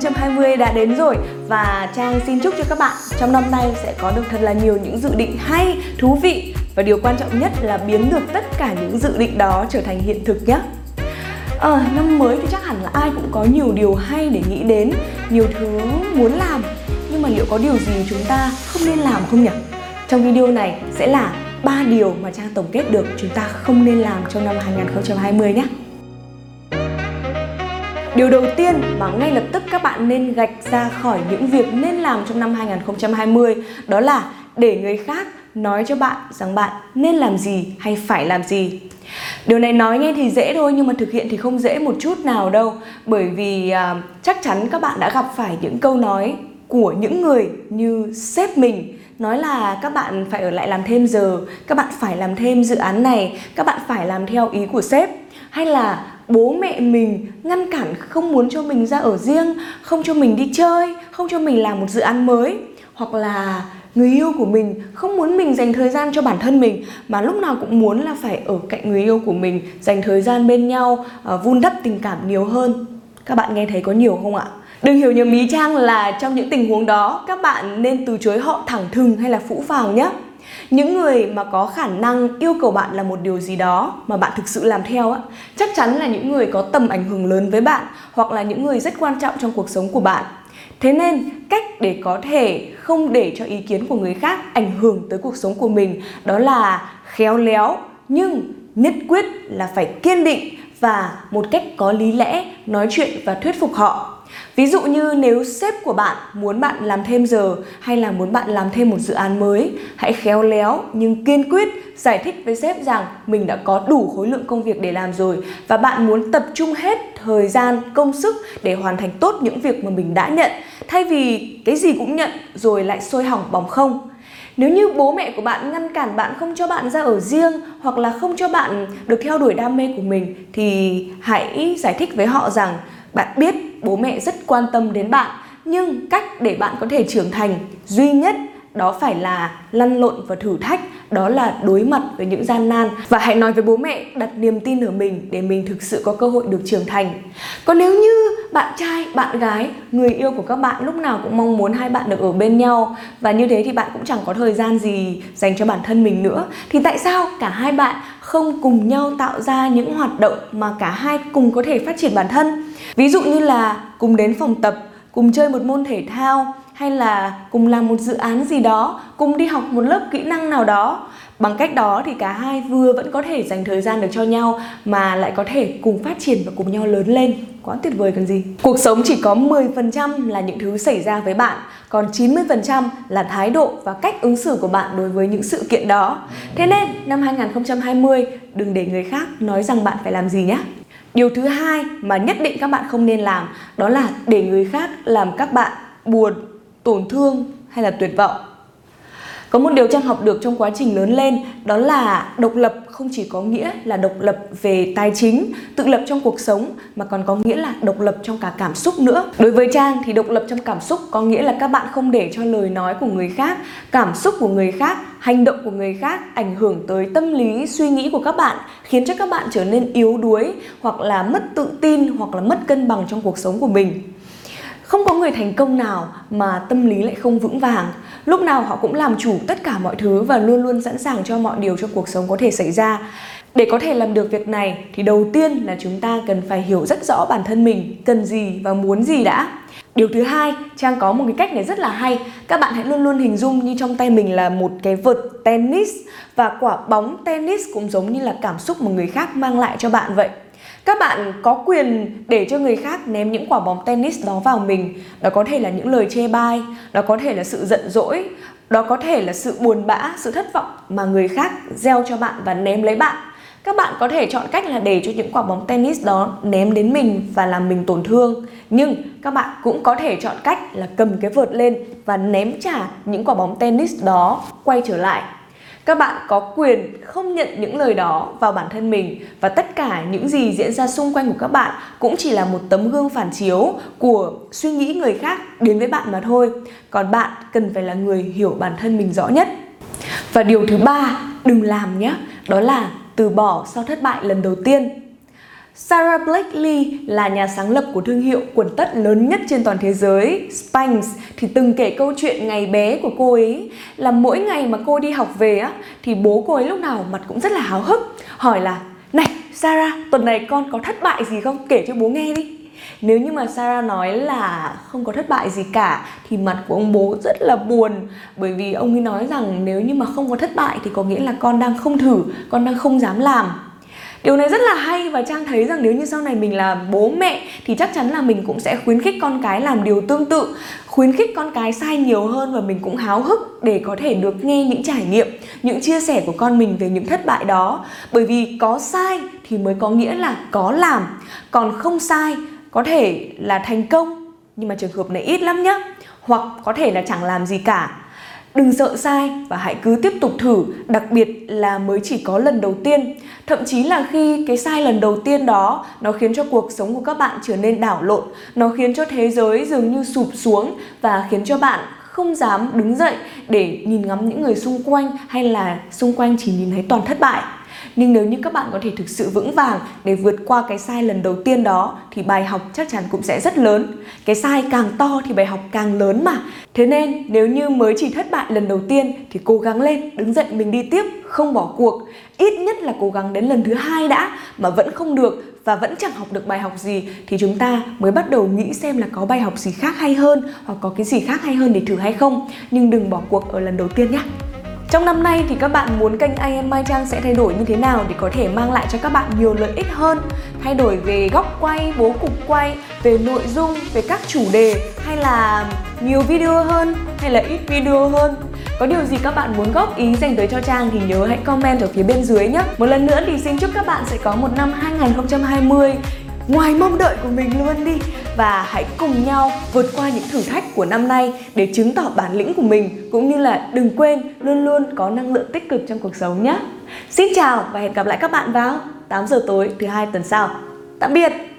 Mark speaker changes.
Speaker 1: 2020 đã đến rồi và Trang xin chúc cho các bạn trong năm nay sẽ có được thật là nhiều những dự định hay, thú vị và điều quan trọng nhất là biến được tất cả những dự định đó trở thành hiện thực nhé. À, năm mới thì chắc hẳn là ai cũng có nhiều điều hay để nghĩ đến, nhiều thứ muốn làm nhưng mà liệu có điều gì chúng ta không nên làm không nhỉ? Trong video này sẽ là ba điều mà Trang tổng kết được chúng ta không nên làm trong năm 2020 nhé. Điều đầu tiên mà ngay lập tức các bạn nên gạch ra khỏi những việc nên làm trong năm 2020 đó là để người khác nói cho bạn rằng bạn nên làm gì hay phải làm gì. Điều này nói nghe thì dễ thôi nhưng mà thực hiện thì không dễ một chút nào đâu bởi vì à, chắc chắn các bạn đã gặp phải những câu nói của những người như sếp mình nói là các bạn phải ở lại làm thêm giờ, các bạn phải làm thêm dự án này, các bạn phải làm theo ý của sếp hay là bố mẹ mình ngăn cản không muốn cho mình ra ở riêng, không cho mình đi chơi, không cho mình làm một dự án mới. Hoặc là người yêu của mình không muốn mình dành thời gian cho bản thân mình mà lúc nào cũng muốn là phải ở cạnh người yêu của mình dành thời gian bên nhau ờ, vun đắp tình cảm nhiều hơn. Các bạn nghe thấy có nhiều không ạ? Đừng hiểu nhầm ý trang là trong những tình huống đó các bạn nên từ chối họ thẳng thừng hay là phũ phàng nhé những người mà có khả năng yêu cầu bạn là một điều gì đó mà bạn thực sự làm theo á, chắc chắn là những người có tầm ảnh hưởng lớn với bạn hoặc là những người rất quan trọng trong cuộc sống của bạn. Thế nên, cách để có thể không để cho ý kiến của người khác ảnh hưởng tới cuộc sống của mình đó là khéo léo nhưng nhất quyết là phải kiên định và một cách có lý lẽ nói chuyện và thuyết phục họ Ví dụ như nếu sếp của bạn muốn bạn làm thêm giờ hay là muốn bạn làm thêm một dự án mới, hãy khéo léo nhưng kiên quyết giải thích với sếp rằng mình đã có đủ khối lượng công việc để làm rồi và bạn muốn tập trung hết thời gian, công sức để hoàn thành tốt những việc mà mình đã nhận thay vì cái gì cũng nhận rồi lại sôi hỏng bỏng không. Nếu như bố mẹ của bạn ngăn cản bạn không cho bạn ra ở riêng hoặc là không cho bạn được theo đuổi đam mê của mình, thì hãy giải thích với họ rằng bạn biết bố mẹ rất quan tâm đến bạn, nhưng cách để bạn có thể trưởng thành duy nhất đó phải là lăn lộn và thử thách, đó là đối mặt với những gian nan. Và hãy nói với bố mẹ đặt niềm tin ở mình để mình thực sự có cơ hội được trưởng thành. Còn nếu như bạn trai, bạn gái, người yêu của các bạn lúc nào cũng mong muốn hai bạn được ở bên nhau và như thế thì bạn cũng chẳng có thời gian gì dành cho bản thân mình nữa, thì tại sao cả hai bạn không cùng nhau tạo ra những hoạt động mà cả hai cùng có thể phát triển bản thân? Ví dụ như là cùng đến phòng tập, cùng chơi một môn thể thao hay là cùng làm một dự án gì đó cùng đi học một lớp kỹ năng nào đó. Bằng cách đó thì cả hai vừa vẫn có thể dành thời gian được cho nhau mà lại có thể cùng phát triển và cùng nhau lớn lên. Quá tuyệt vời cần gì. Cuộc sống chỉ có 10% là những thứ xảy ra với bạn còn 90% là thái độ và cách ứng xử của bạn đối với những sự kiện đó. Thế nên năm 2020 đừng để người khác nói rằng bạn phải làm gì nhé. Điều thứ hai mà nhất định các bạn không nên làm đó là để người khác làm các bạn buồn, tổn thương hay là tuyệt vọng. Có một điều Trang học được trong quá trình lớn lên đó là độc lập không chỉ có nghĩa là độc lập về tài chính, tự lập trong cuộc sống mà còn có nghĩa là độc lập trong cả cảm xúc nữa. Đối với Trang thì độc lập trong cảm xúc có nghĩa là các bạn không để cho lời nói của người khác, cảm xúc của người khác, hành động của người khác ảnh hưởng tới tâm lý, suy nghĩ của các bạn, khiến cho các bạn trở nên yếu đuối hoặc là mất tự tin hoặc là mất cân bằng trong cuộc sống của mình. Không có người thành công nào mà tâm lý lại không vững vàng. Lúc nào họ cũng làm chủ tất cả mọi thứ và luôn luôn sẵn sàng cho mọi điều trong cuộc sống có thể xảy ra. Để có thể làm được việc này thì đầu tiên là chúng ta cần phải hiểu rất rõ bản thân mình cần gì và muốn gì đã. Điều thứ hai, Trang có một cái cách này rất là hay. Các bạn hãy luôn luôn hình dung như trong tay mình là một cái vợt tennis và quả bóng tennis cũng giống như là cảm xúc mà người khác mang lại cho bạn vậy các bạn có quyền để cho người khác ném những quả bóng tennis đó vào mình. Đó có thể là những lời chê bai, đó có thể là sự giận dỗi, đó có thể là sự buồn bã, sự thất vọng mà người khác gieo cho bạn và ném lấy bạn. Các bạn có thể chọn cách là để cho những quả bóng tennis đó ném đến mình và làm mình tổn thương. Nhưng các bạn cũng có thể chọn cách là cầm cái vợt lên và ném trả những quả bóng tennis đó quay trở lại các bạn có quyền không nhận những lời đó vào bản thân mình và tất cả những gì diễn ra xung quanh của các bạn cũng chỉ là một tấm gương phản chiếu của suy nghĩ người khác đến với bạn mà thôi. Còn bạn cần phải là người hiểu bản thân mình rõ nhất. Và điều thứ ba đừng làm nhé, đó là từ bỏ sau thất bại lần đầu tiên. Sarah Blakely là nhà sáng lập của thương hiệu quần tất lớn nhất trên toàn thế giới, Spanx, thì từng kể câu chuyện ngày bé của cô ấy là mỗi ngày mà cô đi học về á thì bố cô ấy lúc nào mặt cũng rất là háo hức, hỏi là "Này, Sarah, tuần này con có thất bại gì không? Kể cho bố nghe đi." Nếu như mà Sarah nói là không có thất bại gì cả thì mặt của ông bố rất là buồn bởi vì ông ấy nói rằng nếu như mà không có thất bại thì có nghĩa là con đang không thử, con đang không dám làm. Điều này rất là hay và Trang thấy rằng nếu như sau này mình là bố mẹ thì chắc chắn là mình cũng sẽ khuyến khích con cái làm điều tương tự khuyến khích con cái sai nhiều hơn và mình cũng háo hức để có thể được nghe những trải nghiệm, những chia sẻ của con mình về những thất bại đó. Bởi vì có sai thì mới có nghĩa là có làm, còn không sai có thể là thành công nhưng mà trường hợp này ít lắm nhá hoặc có thể là chẳng làm gì cả đừng sợ sai và hãy cứ tiếp tục thử, đặc biệt là mới chỉ có lần đầu tiên. Thậm chí là khi cái sai lần đầu tiên đó, nó khiến cho cuộc sống của các bạn trở nên đảo lộn. Nó khiến cho thế giới dường như sụp xuống và khiến cho bạn không dám đứng dậy để nhìn ngắm những người xung quanh hay là xung quanh chỉ nhìn thấy toàn thất bại nhưng nếu như các bạn có thể thực sự vững vàng để vượt qua cái sai lần đầu tiên đó, thì bài học chắc chắn cũng sẽ rất lớn. Cái sai càng to thì bài học càng lớn mà. Thế nên, nếu như mới chỉ thất bại lần đầu tiên, thì cố gắng lên, đứng dậy mình đi tiếp, không bỏ cuộc. Ít nhất là cố gắng đến lần thứ hai đã, mà vẫn không được và vẫn chẳng học được bài học gì, thì chúng ta mới bắt đầu nghĩ xem là có bài học gì khác hay hơn, hoặc có cái gì khác hay hơn để thử hay không. Nhưng đừng bỏ cuộc ở lần đầu tiên nhé trong năm nay thì các bạn muốn kênh IM Mai Trang sẽ thay đổi như thế nào để có thể mang lại cho các bạn nhiều lợi ích hơn? Thay đổi về góc quay, bố cục quay, về nội dung, về các chủ đề hay là nhiều video hơn hay là ít video hơn? Có điều gì các bạn muốn góp ý dành tới cho Trang thì nhớ hãy comment ở phía bên dưới nhé. Một lần nữa thì xin chúc các bạn sẽ có một năm 2020 ngoài mong đợi của mình luôn đi và hãy cùng nhau vượt qua những thử thách của năm nay để chứng tỏ bản lĩnh của mình cũng như là đừng quên luôn luôn có năng lượng tích cực trong cuộc sống nhé. Xin chào và hẹn gặp lại các bạn vào 8 giờ tối thứ hai tuần sau. Tạm biệt.